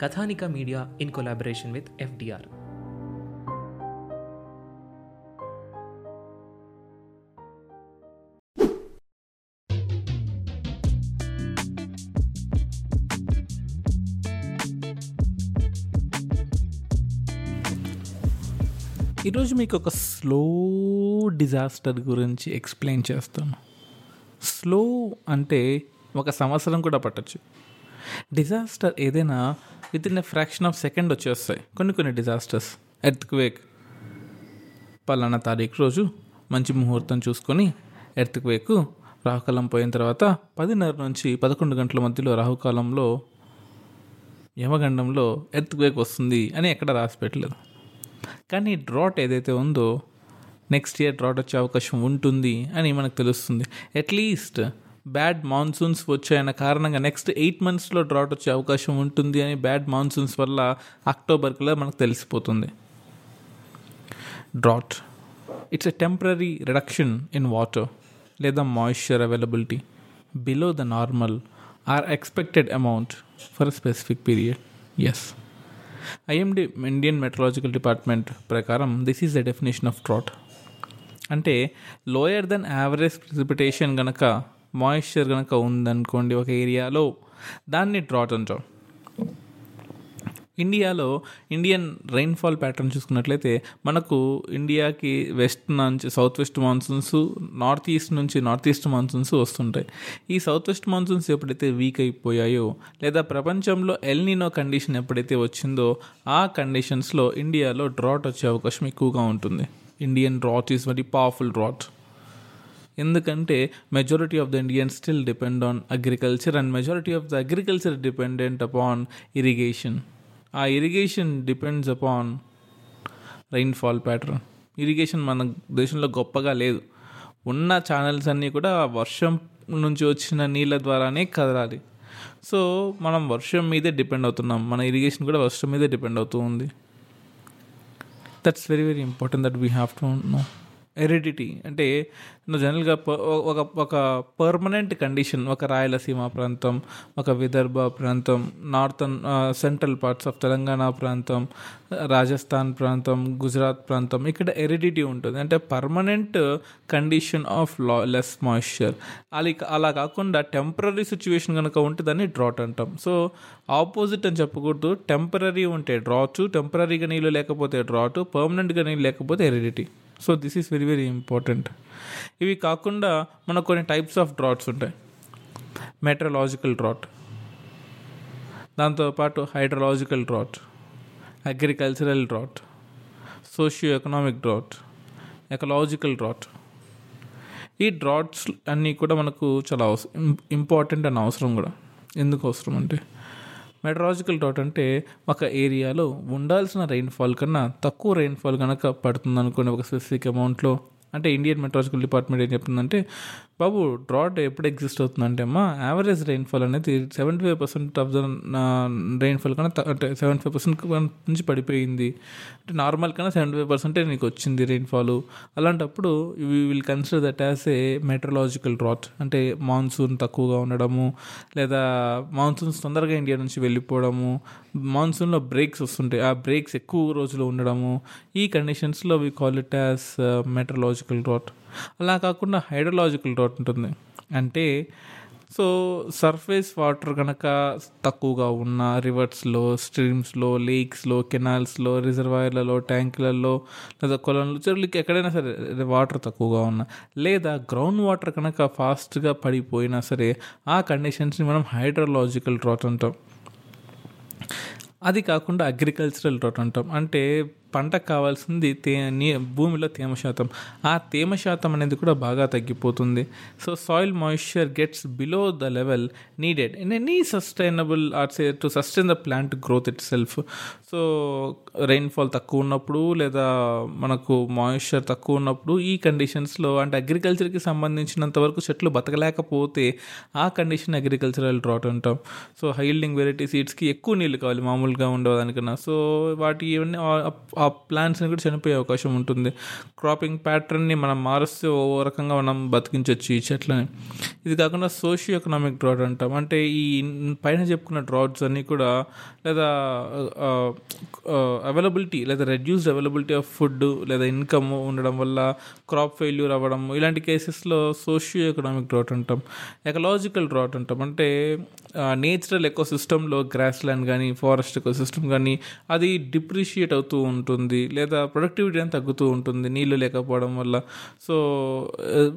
Kathanika media in collaboration with FDR. ఈరోజు మీకు ఒక స్లో డిజాస్టర్ గురించి ఎక్స్ప్లెయిన్ చేస్తాను. స్లో అంటే ఒక సంవత్సరం కూడా పట్టచ్చు. డిజాస్టర్ ఏదైనా within a fraction of second వచ్చేస్తాయి. కొన్ని కొన్ని డిజాస్టర్స్ ఎర్త్క్వేక్ పలానా తారీఖు రోజు మంచి ముహూర్తం చూసుకొని ఎర్త్క్వేక్ రాహుకాలం పోయిన తర్వాత పదిన్నర నుంచి పదకొండు గంటల మధ్యలో రాహుకాలంలో యమగండంలో ఎర్త్క్వేక్ వస్తుంది అని ఎక్కడ రాసి పెట్టలేదు కానీ డ్రాట్ ఏదైతే ఉందో నెక్స్ట్ ఇయర్ డ్రాట్ వచ్చే అవకాశం ఉంటుంది అని మనకు తెలుస్తుంది. అట్లీస్ట్ బ్యాడ్ మాన్సూన్స్ వచ్చాయన్న కారణంగా నెక్స్ట్ ఎయిట్ మంత్స్లో డ్రాట్ వచ్చే అవకాశం ఉంటుంది అని బ్యాడ్ మాన్సూన్స్ వల్ల అక్టోబర్లో మనకు తెలిసిపోతుంది. Drought. It's a temporary reduction in water లేదా moisture availability below the normal or expected amount for specific period as IMD Indian meteorological department ప్రకారం this is the definition of drought అంటే lower than average precipitation కనుక moisture కనుక ఉందనుకోండి ఒక ఏరియాలో దాన్ని drought అంటాం. ఇండియాలో ఇండియన్ రైన్ఫాల్ ప్యాటర్న్ చూసుకున్నట్లయితే మనకు ఇండియాకి వెస్ట్ నుంచి south west monsoons north east నుంచి నార్త్ ఈస్ట్ మాన్సూన్స్ వస్తుంటాయి. ఈ సౌత్ వెస్ట్ మాన్సూన్స్ ఎప్పుడైతే వీక్ అయిపోయాయో లేదా ప్రపంచంలో ఎల్నినో కండిషన్ ఎప్పుడైతే వచ్చిందో ఆ కండిషన్స్లో ఇండియాలో డ్రాట్ వచ్చే అవకాశం ఎక్కువగా ఉంటుంది. Indian drought is very powerful drought ఎందుకంటే majority of the Indians still depend on agriculture and majority of the agriculture dependent upon irrigation ఆ irrigation depends upon rainfall pattern irrigation మన దేశంలో గొప్పగా లేదు. ఉన్న ఛానల్స్ అన్నీ కూడా వర్షం నుంచి వచ్చిన నీళ్ళ ద్వారానే కదలాలి. సో మనం వర్షం మీదే డిపెండ్ అవుతున్నాం. మన ఇరిగేషన్ కూడా వర్షం మీదే డిపెండ్ అవుతూ ఉంది. That's very very important that we have to know aridity. అంటే జనరల్గా ఒక ఒక పర్మనెంట్ కండిషన్ ఒక రాయలసీమ ప్రాంతం ఒక విదర్భ ప్రాంతం northern central parts of Telangana ప్రాంతం రాజస్థాన్ ప్రాంతం గుజరాత్ ప్రాంతం ఇక్కడ ఎరిడిటీ ఉంటుంది. అంటే permanent condition of low less moisture. అలా అలా కాకుండా టెంపరీ సిచ్యువేషన్ కనుక ఉంటే దాన్ని డ్రాట్ అంటాం. సో ఆపోజిట్ అని చెప్పకూడదు. టెంపరీ ఉంటే డ్రాచు టెంపరీగా నీళ్ళు లేకపోతే డ్రాటు పర్మనెంట్గా నీళ్ళు లేకపోతే aridity. So this is very very important ఇవి కాకుండా మనకు కొన్ని టైప్స్ ఆఫ్ డ్రాట్స్ ఉంటాయి. మెట్రలాజికల్ డ్రాట్ దాంతోపాటు hydrological drought agricultural drought socio economic drought ecological drought ఈ డ్రాట్స్ అన్నీ కూడా మనకు చాలా అవసరం ఇంపార్టెంట్ అని అవసరం కూడా. ఎందుకు అవసరం అంటే మెట్రాలజికల్ డాట్ అంటే ఒక ఏరియాలో ఉండాల్సిన రెయిన్ఫాల్ కన్నా తక్కువ రెయిన్ఫాల్ కనుక పడుతుంది అనుకోండి ఒక స్పెసిఫిక్ అమౌంట్లో అంటే ఇండియన్ మెట్రాలజికల్ డిపార్ట్మెంట్ ఏం చెప్తుందంటే బాబు డ్రాట్ ఎప్పుడు ఎగ్జిస్ట్ అవుతుందంటే అమ్మా యావరేజ్ రెయిన్ఫాల్ అనేది seventy five percent of the rainfall కన్నా అంటే సెవెంటీ ఫైవ్ పర్సెంట్ నుంచి పడిపోయింది. అంటే నార్మల్ కన్నా సెవెంటీ ఫైవ్ పర్సెంటే నీకు వచ్చింది రెయిన్ఫాల్ అలాంటప్పుడు we will consider that as a meteorological drought అంటే మాన్సూన్ తక్కువగా ఉండడము లేదా మాన్సూన్స్ తొందరగా ఇండియా నుంచి వెళ్ళిపోవడము మాన్సూన్లో బ్రేక్స్ వస్తుంటాయి. ఆ బ్రేక్స్ ఎక్కువ రోజులు ఉండడము ఈ కండిషన్స్లో we call it as meteorological drought అలా కాకుండా హైడ్రలాజికల్ రోట్ ఉంటుంది. అంటే సో సర్ఫేస్ వాటర్ కనుక తక్కువగా ఉన్న రివర్స్లో స్ట్రీమ్స్లో లేక్స్లో కెనాల్స్లో రిజర్వాయర్లలో ట్యాంకులలో లేదా కొలంలో చెరువులకి ఎక్కడైనా సరే వాటర్ తక్కువగా ఉన్న లేదా గ్రౌండ్ వాటర్ కనుక ఫాస్ట్గా పడిపోయినా సరే ఆ కండిషన్స్ని మనం హైడ్రలాజికల్ డ్రాట్ అంటాం. అది కాకుండా అగ్రికల్చరల్ డ్రాట్ అంటాం. అంటే పంటకు కావాల్సింది తే నీ భూమిలో తేమ శాతం. ఆ తేమ శాతం అనేది కూడా బాగా తగ్గిపోతుంది. So soil moisture gets below the level needed in any sustainable arts to sustain the plant growth itself so rainfall తక్కువ ఉన్నప్పుడు లేదా మనకు మాయిశ్చర్ తక్కువ ఉన్నప్పుడు ఈ కండిషన్స్లో అంటే అగ్రికల్చర్కి సంబంధించినంత వరకు చెట్లు బతకలేకపోతే ఆ కండిషన్ అగ్రికల్చరల్ డ్రాట్ అంటాం సో హైల్డింగ్ వెరైటీ సీడ్స్కి ఎక్కువ నీళ్ళు కావాలి మామూలుగా ఉండేదానికన్నా. సో వాటి ఇవన్నీ ఆ- ప్లాంట్స్ని కూడా చనిపోయే అవకాశం ఉంటుంది. క్రాపింగ్ ప్యాటర్న్ని మనం మారుస్తే ఓ రకంగా మనం బతికించవచ్చు ఈ చెట్లని. ఇది కాకుండా సోషియో ఎకనామిక్ డ్రాట్ అంటాం. అంటే ఈ పైన చెప్పుకున్న డ్రాట్స్ అన్నీ కూడా లేదా అవైలబిలిటీ లేదా రెడ్యూస్డ్ అవైలబిలిటీ ఆఫ్ ఫుడ్ లేదా ఇన్కమ్ ఉండడం వల్ల క్రాప్ ఫెయిల్యూర్ అవ్వడం ఇలాంటి కేసెస్లో సోషియో ఎకనామిక్ డ్రాట్ అంటాం. ఎకలాజికల్ డ్రాట్ అంటాం. అంటే నేచురల్ ఎకో సిస్టంలో గ్రాస్ ల్యాండ్ కానీ ఫారెస్ట్ ఎకో సిస్టమ్ కానీ అది డిప్రిషియేట్ అవుతూ ఉంటుంది ఉంటుంది లేదా ప్రొడక్టివిటీ అని తగ్గుతూ ఉంటుంది నీళ్ళు లేకపోవడం వల్ల. So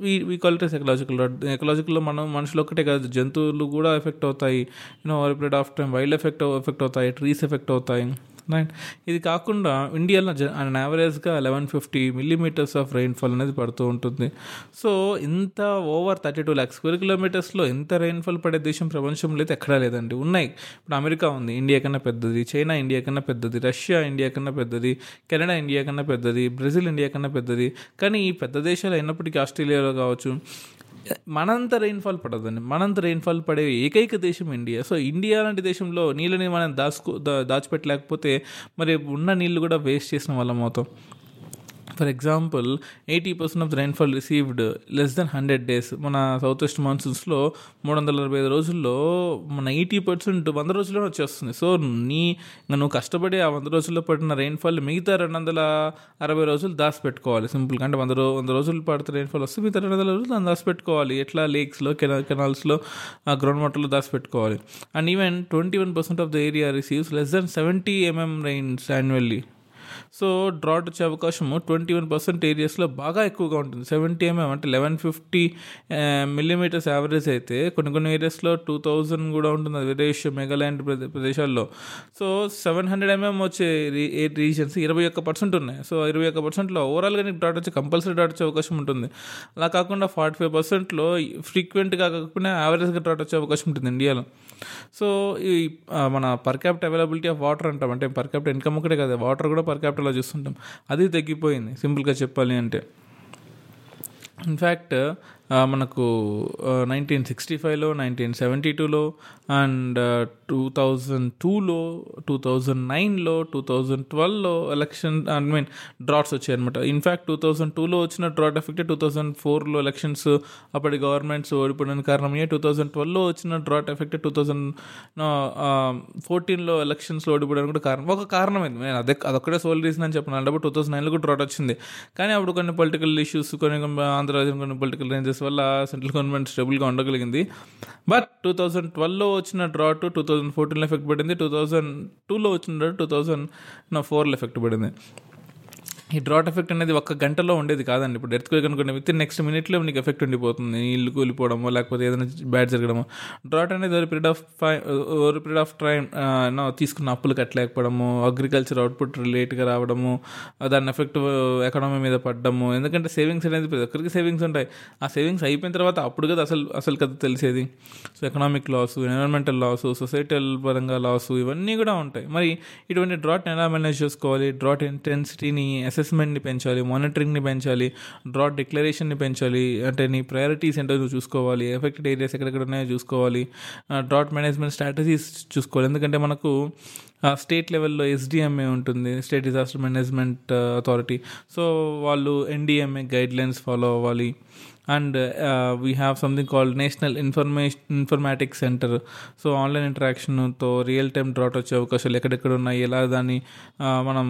we call it ecological ఎకలాజికల్లో మనం మనుషులు ఒక్కటే కాదు జంతువులు కూడా ఎఫెక్ట్ అవుతాయి. You know over period of time wild effect effect అవుతాయి ట్రీస్ ఎఫెక్ట్ అవుతాయి. రైట్ ఇది కాకుండా ఇండియాలో అండ్ యావరేజ్గా eleven fifty millimetres of rainfall అనేది పడుతూ ఉంటుంది. సో ఇంత over thirty two lakhs square కిలోమీటర్స్లో ఎంత రెయిన్ఫాల్ పడే దేశం ప్రపంచంలో అయితే ఎక్కడా లేదండి. ఉన్నాయి. ఇప్పుడు అమెరికా ఉంది. ఇండియా కన్నా పెద్దది. చైనా ఇండియా కన్నా పెద్దది. రష్యా ఇండియా కన్నా పెద్దది. కెనడా ఇండియా కన్నా పెద్దది. బ్రెజిల్ ఇండియా కన్నా పెద్దది. కానీ ఈ పెద్ద దేశాలు అయినప్పటికీ ఆస్ట్రేలియాలో కావచ్చు మనంత రైన్ఫాల్ పడదండి. మనంత రైన్ఫాల్ పడే ఏకైక దేశం ఇండియా సో ఇండియా లాంటి దేశంలో నీళ్ళని మనం దాచుకో దాచిపెట్టలేకపోతే మరి ఉన్న నీళ్ళు కూడా వేస్ట్ చేసిన వాళ్ళం అవుతాం. For example eighty percent of the rainfall received less than hundred days మన సౌత్ వెస్ట్ మాన్సూన్స్లో మూడు వందల అరవై ఐదు రోజుల్లో మన ఎయిటీ పర్సెంట్ వంద రోజుల్లో వచ్చేస్తుంది. సో నీ నువ్వు కష్టపడి ఆ వంద రోజుల్లో పడిన రైన్ఫాల్ మిగతా రెండు వందల అరవై రోజులు దాచిపెట్టుకోవాలి. సింపుల్గా అంటే వంద రో వంద రోజులు పడితే రైన్ఫాల్ వస్తే మిగతా రెండు వందల రోజులు దాన్ని దాచిపెట్టుకోవాలి. ఎట్లా? లేక్స్లో కెనా కెనాల్స్లో గ్రౌండ్ వాటర్లో దాచిపెట్టుకోవాలి. And even twenty one percent of the area receives less than seventy mm rains annually so drought వచ్చే అవకాశము ట్వంటీ వన్ పర్సెంట్ ఏరియాస్లో బాగా ఎక్కువగా ఉంటుంది. సెవెంటీ ఎంఎం అంటే లెవెన్ ఫిఫ్టీ మిల్లీమీటర్స్ యావరేజ్ అయితే కొన్ని కొన్ని ఏరియాస్లో టూ థౌజండ్ కూడా ఉంటుంది విదేశ్ మెగాలాండ్ ప్రదేశాల్లో. సో సెవెన్ హండ్రెడ్ ఎంఎం వచ్చే రీ- ఏ రీజన్స్ ఇరవై ఒక్క పర్సెంట్ ఉన్నాయి. సో ఇరవై ఒక్క పర్సెంట్లో ఓవరాల్గా నీకు డాట్ వచ్చి కంపల్సరీ డాట్ వచ్చే అవకాశం ఉంటుంది. అలా కాకుండా ఫార్టీ ఫైవ్ పర్సెంట్లో ఫ్రీక్వెంట్గా కాకుండా యావరేజ్గా డాట్ వచ్చే అవకాశం ఉంటుంది ఇండియాలో. సో ఈ మన per capita availability of water అంటాం. అంటే పర్ క్యాప్ట్ ఇన్కమ్ ఒకటే కదా వాటర్ కూడా పర్ క్యాప్టలో చూస్తుంటాం. అది తగ్గిపోయింది. సింపుల్గా చెప్పాలి అంటే. ఇన్ఫ్యాక్ట్ మనకు నైన్టీన్ సిక్స్టీ ఫైవ్లో నైన్టీన్ సెవెంటీ టూలో అండ్ టూ థౌజండ్ టూలో టూ థౌజండ్ నైన్లో టూ థౌజండ్ ట్వెల్వ్లో ఎలక్షన్ ఐ మీన్ డ్రాట్స్ వచ్చాయి అనమాట ఇన్ఫ్యాక్ట్ టూ థౌజండ్ టూలో వచ్చిన డ్రాట్ ఎఫెక్ట్ టూ థౌజండ్ ఫోర్లో ఎలక్షన్స్ అప్పటి గవర్నమెంట్స్ ఓడిపోవడానికి కారణమయ్యే టూ థౌజండ్ ట్వెల్వ్లో వచ్చిన డ్రాట్ ఎఫెక్ట్ టూ థౌజండ్ ఫోర్టీన్లో ఎలక్షన్స్లో ఓడిపోవడానికి కూడా కారణం. ఒక కారణం అయింది నేను అదే అదొక్కడే సోల్ రీజన్ అని చెప్పిన. అంటే టూ థౌసండ్ నైన్లో కూడా డ్రాట్ వచ్చింది. కానీ అప్పుడు కొన్ని పొలిటికల్ ఇష్యూస్ కొన్ని ఆంధ్రప్రదేశ్ కొన్ని పొలిటికల్ రేంజెస్ వల్ల సెంట్రల్ గవర్నమెంట్ స్టేబుల్గా ఉండగలిగింది. బట్ టూ థౌజండ్ ట్వెల్వ్లో వచ్చిన డ్రాట్ టూ థౌజండ్ ఫోర్టీన్లో ఎఫెక్ట్ పడింది. టూ థౌజండ్ టూలో వచ్చిన డ్రాట్ టూ థౌజండ్ ఫోర్లో ఎఫెక్ట్ పడింది. ఈ డ్రాట్ ఎఫెక్ట్ అనేది ఒక్క గంటలో ఉండేది కాదండి. ఇప్పుడు డెత్ క్వేక్ అనుకునే విత్ నెక్స్ట్ మినిట్లో నీకు ఎఫెక్ట్ ఉండిపోతుంది. నీళ్ళు కూలిపోవడమో లేకపోతే ఏదైనా బ్యాడ్ జరగడమో. డ్రాట్ అనేది over period of five over period of time తీసుకున్న అప్పులు కట్టలేకపోవడము అగ్రికల్చర్ అవుట్పుట్ లేట్గా రావడము దాని ఎఫెక్ట్ ఎకనామీ మీద పడ్డము. ఎందుకంటే సేవింగ్స్ అనేది ప్రతి ఒక్కరికి సేవింగ్స్ ఉంటాయి. ఆ సేవింగ్స్ అయిపోయిన తర్వాత అప్పుడు కదా అసలు అసలు కదా తెలిసేది. So economic loss environmental loss societal పరంగా లాస్ ఇవన్నీ కూడా ఉంటాయి. మరి ఇటువంటి డ్రాట్ని ఎలా మేనేజ్ చేసుకోవాలి? డ్రాట్ ఇంటెన్సిటీని అసెస్మెంట్ని పెంచాలి మానిటరింగ్ని పెంచాలి డ్రాట్ డిక్లరేషన్ని పెంచాలి అంటే నీ ప్రయారిటీస్ ఏంటో చూసుకోవాలి ఎఫెక్టెడ్ ఏరియాస్ ఎక్కడెక్కడ ఉన్నాయో చూసుకోవాలి డ్రాట్ మేనేజ్మెంట్ స్ట్రాటజీస్ చూసుకోవాలి. ఎందుకంటే మనకు స్టేట్ లెవెల్లో ఎస్డిఎంఏ ఉంటుంది state disaster management authority. So వాళ్ళు ఎన్డిఎంఏ గైడ్లైన్స్ ఫాలో అవ్వాలి. And we have something called national information informatics centre so online ఇంటరాక్షన్తో real time drought వచ్చే అవకాశాలు ఎక్కడెక్కడ ఉన్నాయి ఎలా దాన్ని మనం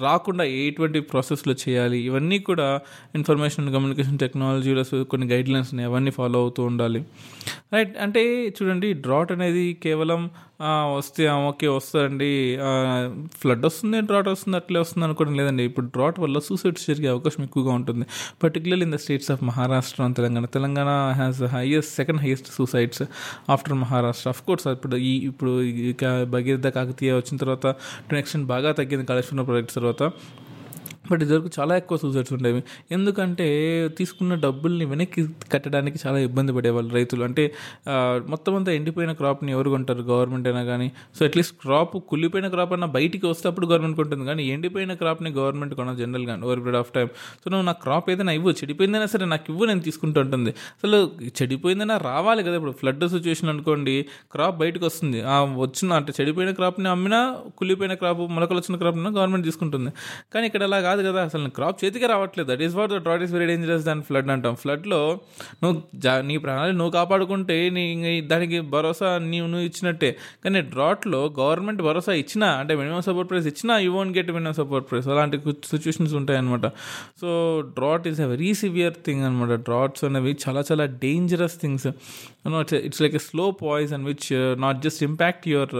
రాకుండా ఎటువంటి ప్రాసెస్లో చేయాలి. ఇవన్నీ కూడా ఇన్ఫర్మేషన్ కమ్యూనికేషన్ టెక్నాలజీలో కొన్ని గైడ్లైన్స్ ఉన్నాయి అవన్నీ ఫాలో అవుతూ ఉండాలి. రైట్ అంటే చూడండి డ్రాట్ అనేది కేవలం వస్తే ఓకే వస్తుందండి ఫ్లడ్ వస్తుంది డ్రాట్ వస్తుంది అట్లే వస్తుంది అనుకోవడం లేదండి. ఇప్పుడు డ్రాట్ వల్ల సూసైడ్స్ జరిగే అవకాశం ఎక్కువగా ఉంటుంది. Particularly in the states of Maharashtra and Telangana Telangana has highest second highest suicides after Maharashtra of course ఇప్పుడు ఈ ఇప్పుడు భగీరథ కాకతీయ వచ్చిన తర్వాత నెక్స్ట్ బాగా తగ్గింది కాళేశ్వరం ప్రాజెక్ట్ తర్వాత. బట్ ఇదివరకు చాలా ఎక్కువ సూసైడ్స్ ఉండేవి. ఎందుకంటే తీసుకున్న డబ్బుల్ని వెనక్కి కట్టడానికి చాలా ఇబ్బంది పడేవాళ్ళు రైతులు. అంటే మొత్తం అంతా ఎండిపోయిన క్రాప్ని ఎవరు కొంటారు? గవర్నమెంట్ అయినా కానీ సో అట్లీస్ట్ క్రాప్ కుళ్ళిపోయిన క్రాప్ అన్న బయటికి వస్తే అప్పుడు గవర్నమెంట్ కొంటుంది. కానీ ఎండిపోయిన క్రాప్ని గవర్నమెంట్ కొనదు జనరల్గా over period of time so నువ్వు నా క్రాప్ ఏదైనా ఇవ్వు. చెడిపోయిందైనా సరే నాకు ఇవ్వు నేను తీసుకుంటూ ఉంటుంది. అసలు చెడిపోయిందైనా రావాలి కదా ఇప్పుడు. ఫ్లడ్ సిచ్యువేషన్ అనుకోండి క్రాప్ బయటకు వస్తుంది. వచ్చిన అంటే చెడిపోయిన క్రాప్ని అమ్మినా కుళ్ళిపోయిన క్రాప్ మొలకలు వచ్చిన క్రాప్ని గవర్నమెంట్ తీసుకుంటుంది. కానీ ఇక్కడ అలా కాదు. కదా అసలు క్రాప్ చేతికి రావట్లేదు. That is for the drought is very dangerous దాని ఫ్లడ్ అంటాం. ఫ్లడ్లో నువ్వు జా నీ ప్రాణాలు నువ్వు కాపాడుకుంటే నీ దానికి భరోసా నీవు నువ్వు ఇచ్చినట్టే. కానీ డ్రాట్లో గవర్నమెంట్ భరోసా ఇచ్చినా అంటే మినిమం సపోర్ట్ ప్రైస్ ఇచ్చినా you won't get minimum support price అలాంటి సిచ్యువేషన్స్ ఉంటాయన్నమాట. So drought is a very severe thing అనమాట డ్రాట్స్ అనేవి చాలా చాలా dangerous things it's like a slow poison which not just impact your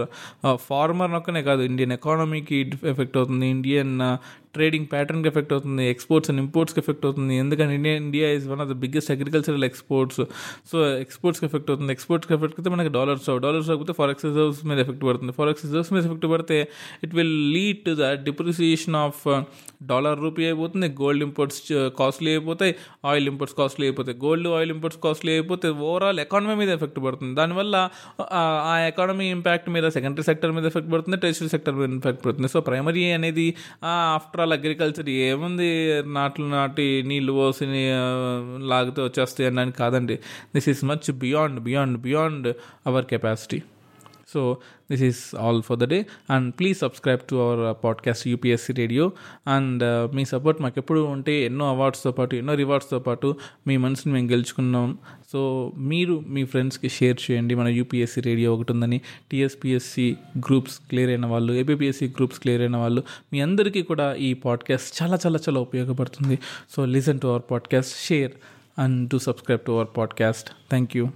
farmer నొక్కనే కాదు Indian ఎకానమీకి effect అవుతుంది ఇండియన్ ట్రేడింగ్ ప్యాటర్న్కి ఎఫెక్ట్ అవుతుంది ఎక్స్పోర్ట్స్ అండ్ ఇంపోర్ట్స్కి ఎఫెక్ట్ అవుతుంది ఎందుకంటే India India is one of the biggest agricultural exports so ఎక్స్పోర్ట్స్కి effect అవుతుంది ఎక్స్పోర్ట్స్కి ఎఫెక్ట్ అయితే మనకి డాలర్స్ డాలర్స్ రాకపోతే ఫారెక్స్ రిజర్వ్స్ మీద ఎఫెక్ట్ పడుతుంది. ఫారెక్స్ రిజర్వ్స్ మీద ఎఫెక్ట్ పడితే it will lead to the depreciation of dollar rupee అయిపోతుంది గోల్డ్ ఇంపోర్ట్స్ కాస్ట్లీ అయిపోతాయి ఆయిల్ ఇంపోర్ట్స్ కాస్ట్లీ అయిపోతాయి. గోల్డ్ ఆయిల్ ఇంపోర్ట్స్ కాస్ట్లీ అయిపోతే ఓవరాల్ ఎకానమీ మీద ఎఫెక్ట్ పడుతుంది. దానివల్ల ఆ, ఎకానమీ ఇంపాక్ట్ మీద సెకండరీ సెక్టర్ మీద ఎఫెక్ట్ పడుతుంది టెరిషరీ సెక్టర్ మీద ఎఫెక్ట్ పడుతుంది. సో ప్రైమరీ అనేది ఆఫ్టర్ ఆల్ అగ్రికల్చర్ ఏముంది? నాట్లు నాటి నీళ్ళు పోసి లాగితే వచ్చేస్తాయి అనడానికి కాదండి. This is much beyond beyond beyond our capacity so this is all for the day and please subscribe to our podcast UPSC radio and me support మాకు ఎప్పుడు ఉంటే ఎన్నో అవార్డ్స్తో పాటు ఎన్నో రివార్డ్స్తో పాటు మీ మనసుని మేము గెలుచుకున్నాం. సో మీరు మీ ఫ్రెండ్స్కి షేర్ చేయండి. మన యూపీఎస్సీ రేడియో ఒకటి ఉందని టీఎస్పిఎస్సి గ్రూప్స్ క్లియర్ అయిన వాళ్ళు ఏపీఎస్సీ గ్రూప్స్ క్లియర్ అయిన వాళ్ళు మీ అందరికీ కూడా ఈ పాడ్కాస్ట్ చాలా చాలా చాలా ఉపయోగపడుతుంది. So listen to our podcast share and to subscribe to our podcast thank you